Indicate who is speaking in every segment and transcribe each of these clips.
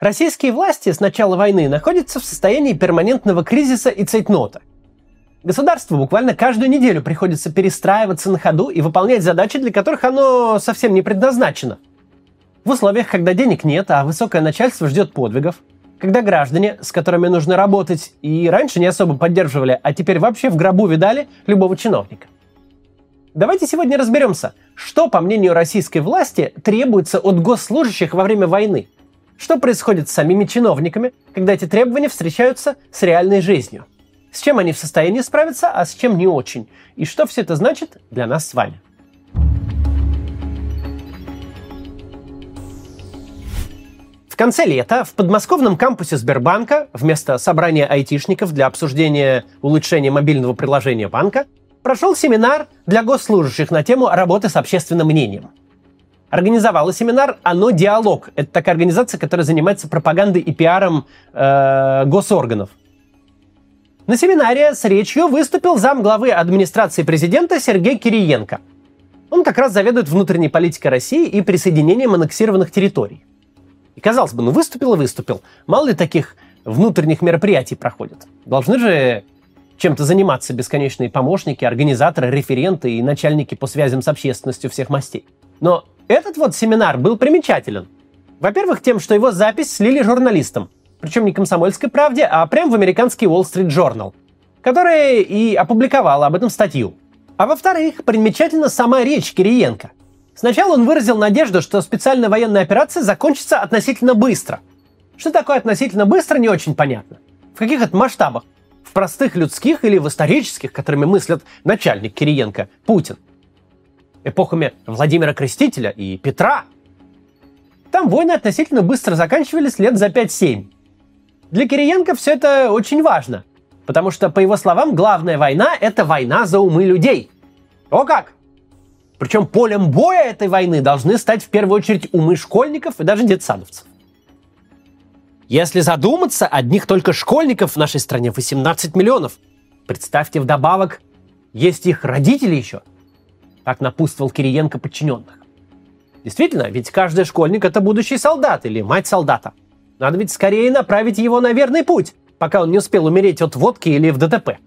Speaker 1: Российские власти с начала войны находятся в состоянии перманентного кризиса и цейтнота. Государству буквально каждую неделю приходится перестраиваться на ходу и выполнять задачи, для которых оно совсем не предназначено. В условиях, когда денег нет, а высокое начальство ждет подвигов, когда граждане, с которыми нужно работать, и раньше не особо поддерживали, а теперь вообще в гробу видали любого чиновника. Давайте сегодня разберемся, что, по мнению российской власти, требуется от госслужащих во время войны – что происходит с самими чиновниками, когда эти требования встречаются с реальной жизнью? С чем они в состоянии справиться, а с чем не очень? И что все это значит для нас с вами? В конце лета в подмосковном кампусе Сбербанка вместо собрания айтишников для обсуждения улучшения мобильного приложения банка прошел семинар для госслужащих на тему работы с общественным мнением – организовала семинар «Оно диалог». Это такая организация, которая занимается пропагандой и пиаром э, госорганов. На семинаре с речью выступил зам главы администрации президента Сергей Кириенко. Он как раз заведует внутренней политикой России и присоединением аннексированных территорий. И казалось бы, ну выступил и выступил. Мало ли таких внутренних мероприятий проходят. Должны же чем-то заниматься бесконечные помощники, организаторы, референты и начальники по связям с общественностью всех мастей. Но этот вот семинар был примечателен. Во-первых, тем, что его запись слили журналистам. Причем не комсомольской правде, а прям в американский Wall Street Journal, которая и опубликовала об этом статью. А во-вторых, примечательна сама речь Кириенко. Сначала он выразил надежду, что специальная военная операция закончится относительно быстро. Что такое относительно быстро, не очень понятно. В каких это масштабах? В простых людских или в исторических, которыми мыслят начальник Кириенко, Путин – эпохами Владимира Крестителя и Петра. Там войны относительно быстро заканчивались лет за 5-7. Для Кириенко все это очень важно, потому что, по его словам, главная война – это война за умы людей. О как! Причем полем боя этой войны должны стать в первую очередь умы школьников и даже детсадовцев. Если задуматься, одних только школьников в нашей стране 18 миллионов. Представьте вдобавок, есть их родители еще – так напутствовал Кириенко подчиненных. Действительно, ведь каждый школьник – это будущий солдат или мать солдата. Надо ведь скорее направить его на верный путь, пока он не успел умереть от водки или в ДТП.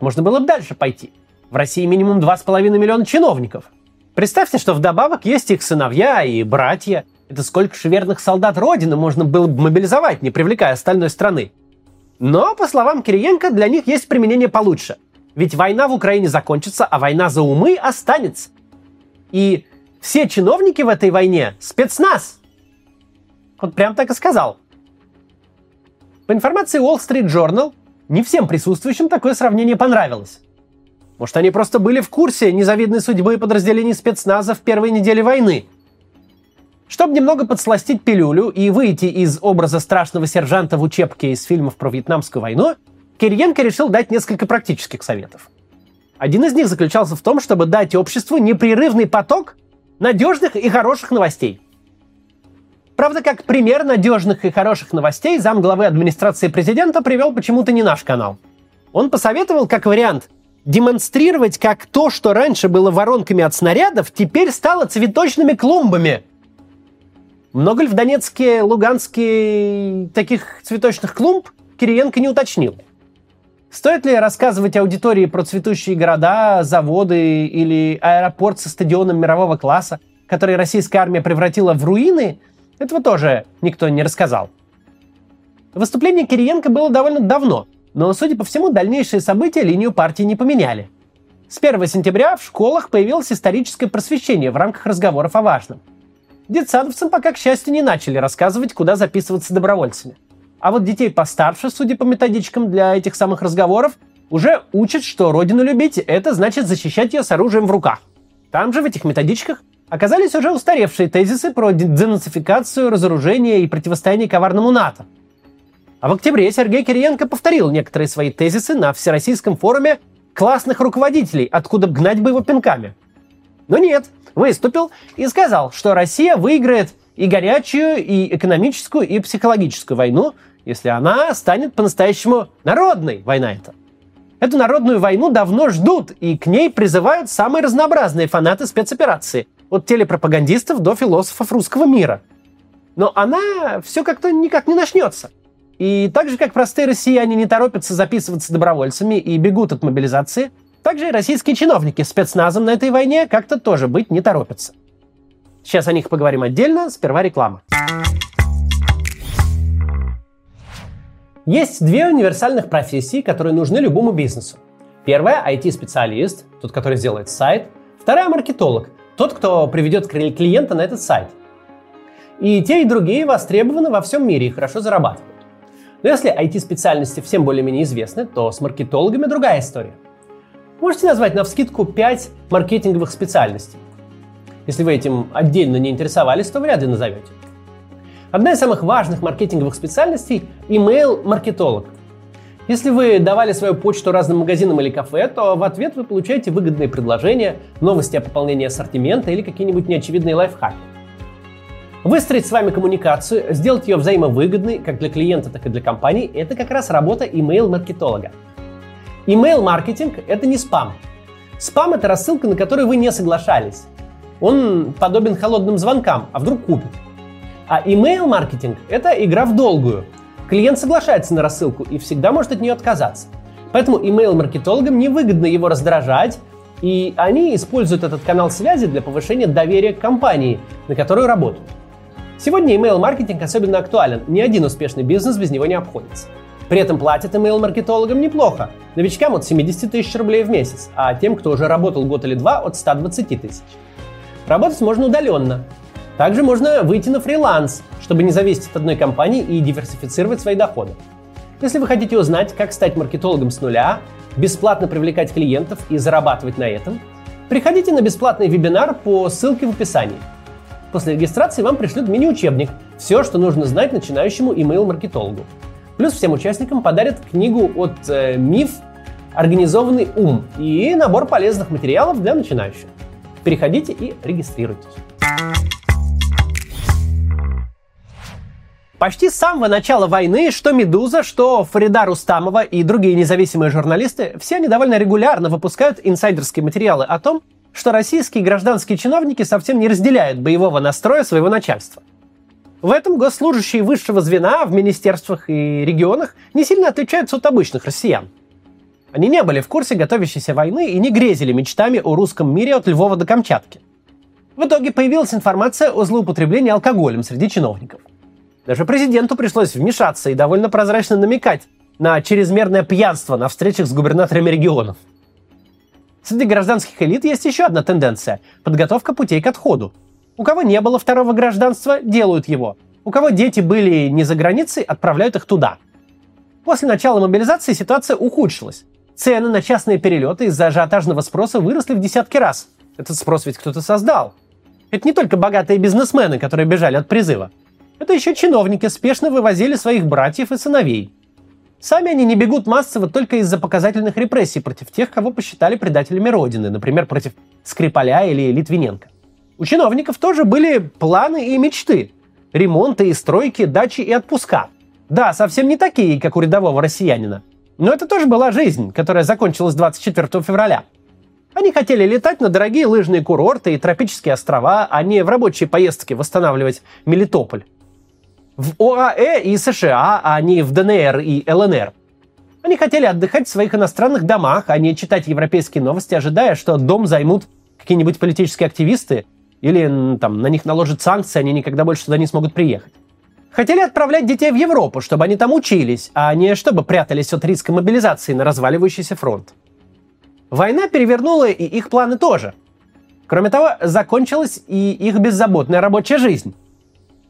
Speaker 1: Можно было бы дальше пойти. В России минимум 2,5 миллиона чиновников. Представьте, что вдобавок есть их сыновья и братья. Это сколько же верных солдат Родины можно было бы мобилизовать, не привлекая остальной страны. Но, по словам Кириенко, для них есть применение получше. Ведь война в Украине закончится, а война за умы останется. И все чиновники в этой войне – спецназ. Вот прям так и сказал. По информации Wall Street Journal, не всем присутствующим такое сравнение понравилось. Может, они просто были в курсе незавидной судьбы подразделений спецназа в первой неделе войны. Чтобы немного подсластить пилюлю и выйти из образа страшного сержанта в учебке из фильмов про Вьетнамскую войну – Кириенко решил дать несколько практических советов. Один из них заключался в том, чтобы дать обществу непрерывный поток надежных и хороших новостей. Правда, как пример надежных и хороших новостей зам главы администрации президента привел почему-то не наш канал. Он посоветовал, как вариант, демонстрировать, как то, что раньше было воронками от снарядов, теперь стало цветочными клумбами. Много ли в Донецке, Луганске таких цветочных клумб, Кириенко не уточнил. Стоит ли рассказывать аудитории про цветущие города, заводы или аэропорт со стадионом мирового класса, который российская армия превратила в руины? Этого тоже никто не рассказал. Выступление Кириенко было довольно давно, но, судя по всему, дальнейшие события линию партии не поменяли. С 1 сентября в школах появилось историческое просвещение в рамках разговоров о важном. Детсадовцам пока, к счастью, не начали рассказывать, куда записываться добровольцами. А вот детей постарше, судя по методичкам для этих самых разговоров, уже учат, что родину любить – это значит защищать ее с оружием в руках. Там же, в этих методичках, оказались уже устаревшие тезисы про денацификацию, разоружение и противостояние коварному НАТО. А в октябре Сергей Кириенко повторил некоторые свои тезисы на Всероссийском форуме классных руководителей, откуда гнать бы его пинками. Но нет, выступил и сказал, что Россия выиграет и горячую, и экономическую, и психологическую войну, если она станет по-настоящему народной, война эта. Эту народную войну давно ждут, и к ней призывают самые разнообразные фанаты спецоперации, от телепропагандистов до философов русского мира. Но она все как-то никак не начнется. И так же, как простые россияне не торопятся записываться добровольцами и бегут от мобилизации, так же и российские чиновники спецназом на этой войне как-то тоже быть не торопятся. Сейчас о них поговорим отдельно, сперва реклама. Есть две универсальных профессии, которые нужны любому бизнесу. Первая – IT-специалист, тот, который сделает сайт. Вторая – маркетолог, тот, кто приведет клиента на этот сайт. И те, и другие востребованы во всем мире и хорошо зарабатывают. Но если IT-специальности всем более-менее известны, то с маркетологами другая история. Можете назвать на вскидку 5 маркетинговых специальностей. Если вы этим отдельно не интересовались, то вряд ли назовете. Одна из самых важных маркетинговых специальностей – email-маркетолог. Если вы давали свою почту разным магазинам или кафе, то в ответ вы получаете выгодные предложения, новости о пополнении ассортимента или какие-нибудь неочевидные лайфхаки. Выстроить с вами коммуникацию, сделать ее взаимовыгодной как для клиента, так и для компании – это как раз работа email-маркетолога. Email-маркетинг – это не спам. Спам – это рассылка, на которую вы не соглашались. Он подобен холодным звонкам, а вдруг купит. А email-маркетинг – это игра в долгую. Клиент соглашается на рассылку и всегда может от нее отказаться. Поэтому email-маркетологам невыгодно его раздражать, и они используют этот канал связи для повышения доверия к компании, на которую работают. Сегодня email-маркетинг особенно актуален. Ни один успешный бизнес без него не обходится. При этом платят email-маркетологам неплохо. Новичкам от 70 тысяч рублей в месяц, а тем, кто уже работал год или два, от 120 тысяч. Работать можно удаленно. Также можно выйти на фриланс, чтобы не зависеть от одной компании и диверсифицировать свои доходы. Если вы хотите узнать, как стать маркетологом с нуля, бесплатно привлекать клиентов и зарабатывать на этом, приходите на бесплатный вебинар по ссылке в описании. После регистрации вам пришлют мини-учебник «Все, что нужно знать начинающему email-маркетологу». Плюс всем участникам подарят книгу от э, МИФ «Организованный ум» и набор полезных материалов для начинающих. Переходите и регистрируйтесь. Почти с самого начала войны что «Медуза», что Фарида Рустамова и другие независимые журналисты, все они довольно регулярно выпускают инсайдерские материалы о том, что российские гражданские чиновники совсем не разделяют боевого настроя своего начальства. В этом госслужащие высшего звена в министерствах и регионах не сильно отличаются от обычных россиян. Они не были в курсе готовящейся войны и не грезили мечтами о русском мире от Львова до Камчатки. В итоге появилась информация о злоупотреблении алкоголем среди чиновников – даже президенту пришлось вмешаться и довольно прозрачно намекать на чрезмерное пьянство на встречах с губернаторами регионов. Среди гражданских элит есть еще одна тенденция – подготовка путей к отходу. У кого не было второго гражданства, делают его. У кого дети были не за границей, отправляют их туда. После начала мобилизации ситуация ухудшилась. Цены на частные перелеты из-за ажиотажного спроса выросли в десятки раз. Этот спрос ведь кто-то создал. Это не только богатые бизнесмены, которые бежали от призыва. Это еще чиновники спешно вывозили своих братьев и сыновей. Сами они не бегут массово только из-за показательных репрессий против тех, кого посчитали предателями Родины, например, против Скрипаля или Литвиненко. У чиновников тоже были планы и мечты. Ремонты и стройки, дачи и отпуска. Да, совсем не такие, как у рядового россиянина. Но это тоже была жизнь, которая закончилась 24 февраля. Они хотели летать на дорогие лыжные курорты и тропические острова, а не в рабочие поездки восстанавливать Мелитополь в ОАЭ и США, а не в ДНР и ЛНР. Они хотели отдыхать в своих иностранных домах, а не читать европейские новости, ожидая, что дом займут какие-нибудь политические активисты или там, на них наложат санкции, они никогда больше сюда не смогут приехать. Хотели отправлять детей в Европу, чтобы они там учились, а не чтобы прятались от риска мобилизации на разваливающийся фронт. Война перевернула и их планы тоже. Кроме того, закончилась и их беззаботная рабочая жизнь.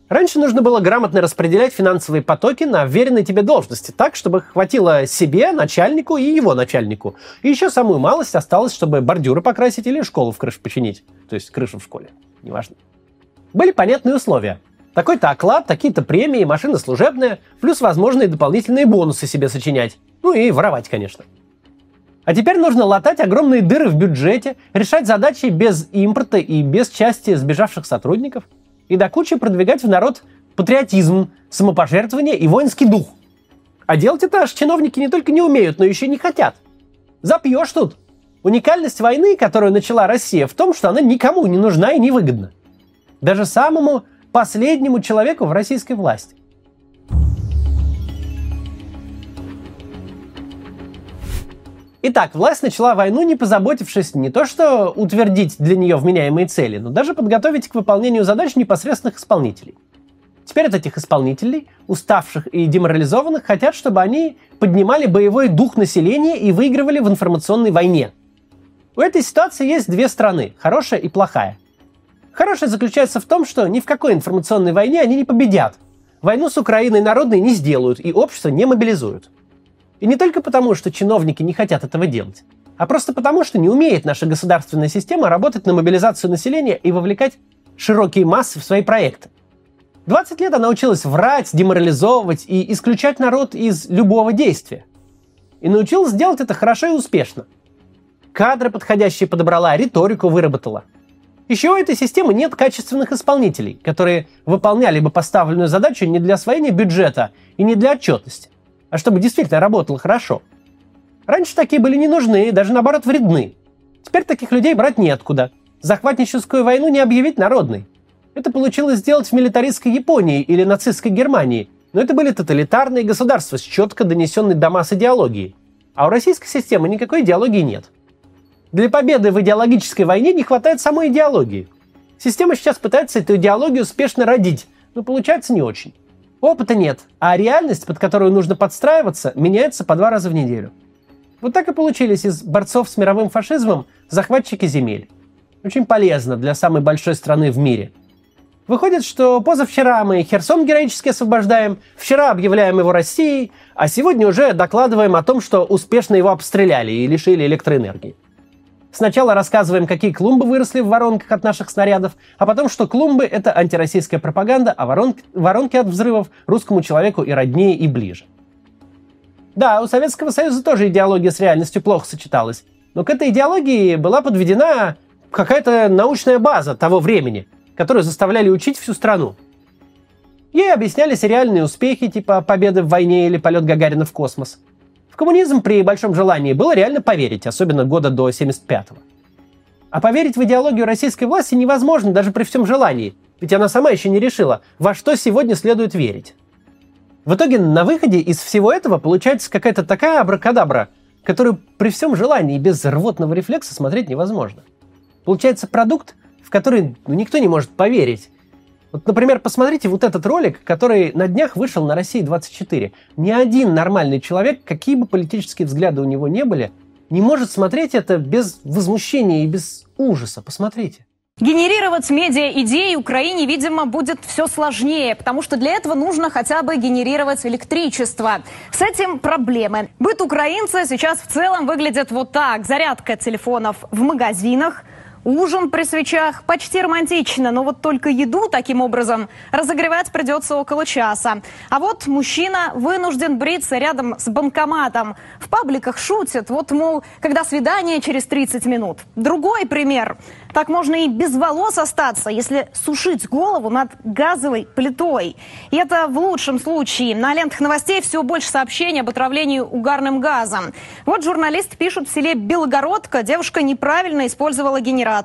Speaker 1: Раньше нужно было грамотно распределять финансовые потоки на веренные тебе должности, так, чтобы хватило себе, начальнику и его начальнику. И еще самую малость осталось, чтобы бордюры покрасить или школу в крышу починить. То есть крышу в школе, неважно. Были понятные условия. Такой-то оклад, такие-то премии, машина служебная, плюс возможные дополнительные бонусы себе сочинять. Ну и воровать, конечно. А теперь нужно латать огромные дыры в бюджете, решать задачи без импорта и без части сбежавших сотрудников – и до кучи продвигать в народ патриотизм, самопожертвование и воинский дух. А делать это аж чиновники не только не умеют, но еще не хотят. Запьешь тут. Уникальность войны, которую начала Россия, в том, что она никому не нужна и не выгодна. Даже самому последнему человеку в российской власти. Итак, власть начала войну, не позаботившись не то что утвердить для нее вменяемые цели, но даже подготовить к выполнению задач непосредственных исполнителей. Теперь от этих исполнителей, уставших и деморализованных, хотят, чтобы они поднимали боевой дух населения и выигрывали в информационной войне. У этой ситуации есть две стороны – хорошая и плохая. Хорошая заключается в том, что ни в какой информационной войне они не победят. Войну с Украиной народной не сделают и общество не мобилизуют. И не только потому, что чиновники не хотят этого делать, а просто потому, что не умеет наша государственная система работать на мобилизацию населения и вовлекать широкие массы в свои проекты. 20 лет она училась врать, деморализовывать и исключать народ из любого действия. И научилась делать это хорошо и успешно. Кадры подходящие подобрала, риторику выработала. Еще у этой системы нет качественных исполнителей, которые выполняли бы поставленную задачу не для освоения бюджета и не для отчетности, а чтобы действительно работало хорошо. Раньше такие были не нужны, даже наоборот вредны. Теперь таких людей брать неоткуда. Захватническую войну не объявить народной. Это получилось сделать в милитаристской Японии или нацистской Германии, но это были тоталитарные государства с четко донесенной до масс идеологией. А у российской системы никакой идеологии нет. Для победы в идеологической войне не хватает самой идеологии. Система сейчас пытается эту идеологию успешно родить, но получается не очень. Опыта нет, а реальность, под которую нужно подстраиваться, меняется по два раза в неделю. Вот так и получились из борцов с мировым фашизмом захватчики земель. Очень полезно для самой большой страны в мире. Выходит, что позавчера мы Херсон героически освобождаем, вчера объявляем его Россией, а сегодня уже докладываем о том, что успешно его обстреляли и лишили электроэнергии. Сначала рассказываем, какие клумбы выросли в воронках от наших снарядов, а потом, что клумбы — это антироссийская пропаганда, а воронки, воронки от взрывов русскому человеку и роднее, и ближе. Да, у Советского Союза тоже идеология с реальностью плохо сочеталась, но к этой идеологии была подведена какая-то научная база того времени, которую заставляли учить всю страну. Ей объяснялись реальные успехи, типа победы в войне или полет Гагарина в космос – в коммунизм при большом желании было реально поверить, особенно года до 75-го. А поверить в идеологию российской власти невозможно даже при всем желании, ведь она сама еще не решила, во что сегодня следует верить. В итоге на выходе из всего этого получается какая-то такая абракадабра, которую при всем желании без рвотного рефлекса смотреть невозможно. Получается продукт, в который ну, никто не может поверить, вот, например, посмотрите вот этот ролик, который на днях вышел на России 24. Ни один нормальный человек, какие бы политические взгляды у него не были, не может смотреть это без возмущения и без ужаса. Посмотрите.
Speaker 2: Генерировать медиа-идеи Украине, видимо, будет все сложнее, потому что для этого нужно хотя бы генерировать электричество. С этим проблемы. Быт украинца сейчас в целом выглядит вот так. Зарядка телефонов в магазинах – Ужин при свечах почти романтично, но вот только еду таким образом разогревать придется около часа. А вот мужчина вынужден бриться рядом с банкоматом. В пабликах шутят, вот, мол, когда свидание через 30 минут. Другой пример. Так можно и без волос остаться, если сушить голову над газовой плитой. И это в лучшем случае. На лентах новостей все больше сообщений об отравлении угарным газом. Вот журналист пишет, в селе Белогородка девушка неправильно использовала генератор.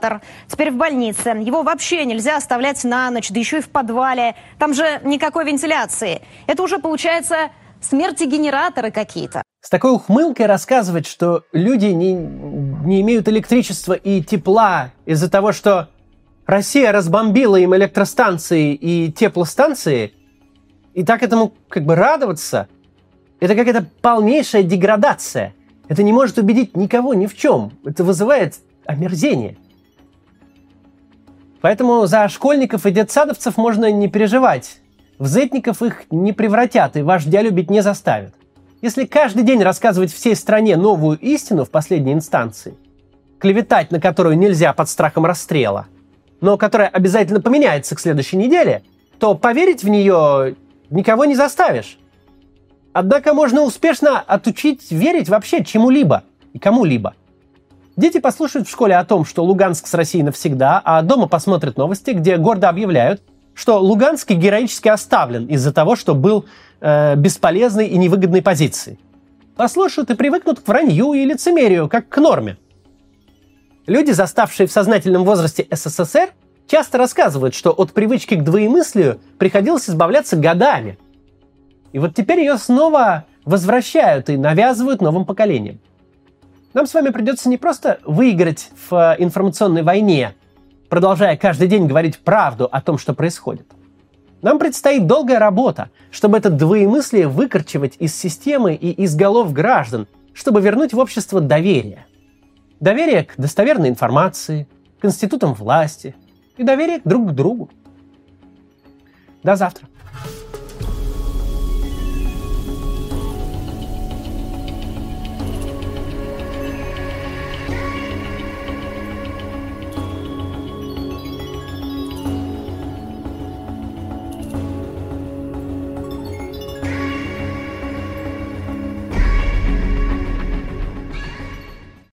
Speaker 2: Теперь в больнице. Его вообще нельзя оставлять на ночь, да еще и в подвале. Там же никакой вентиляции. Это уже получается смерти генераторы какие-то
Speaker 1: с такой ухмылкой рассказывать, что люди не, не имеют электричества и тепла из-за того, что Россия разбомбила им электростанции и теплостанции, и так этому как бы радоваться, это какая-то полнейшая деградация. Это не может убедить никого ни в чем. Это вызывает омерзение. Поэтому за школьников и детсадовцев можно не переживать. В зетников их не превратят и вождя любить не заставят. Если каждый день рассказывать всей стране новую истину в последней инстанции, клеветать на которую нельзя под страхом расстрела, но которая обязательно поменяется к следующей неделе, то поверить в нее никого не заставишь. Однако можно успешно отучить верить вообще чему-либо и кому-либо. Дети послушают в школе о том, что Луганск с Россией навсегда, а дома посмотрят новости, где гордо объявляют, что Луганск героически оставлен из-за того, что был э, бесполезной и невыгодной позиции. Послушают и привыкнут к вранью и лицемерию, как к норме. Люди, заставшие в сознательном возрасте СССР, часто рассказывают, что от привычки к двоемыслию приходилось избавляться годами. И вот теперь ее снова возвращают и навязывают новым поколениям. Нам с вами придется не просто выиграть в э, информационной войне, продолжая каждый день говорить правду о том, что происходит. Нам предстоит долгая работа, чтобы это двоемыслие выкорчевать из системы и из голов граждан, чтобы вернуть в общество доверие. Доверие к достоверной информации, к институтам власти и доверие друг к другу. До завтра.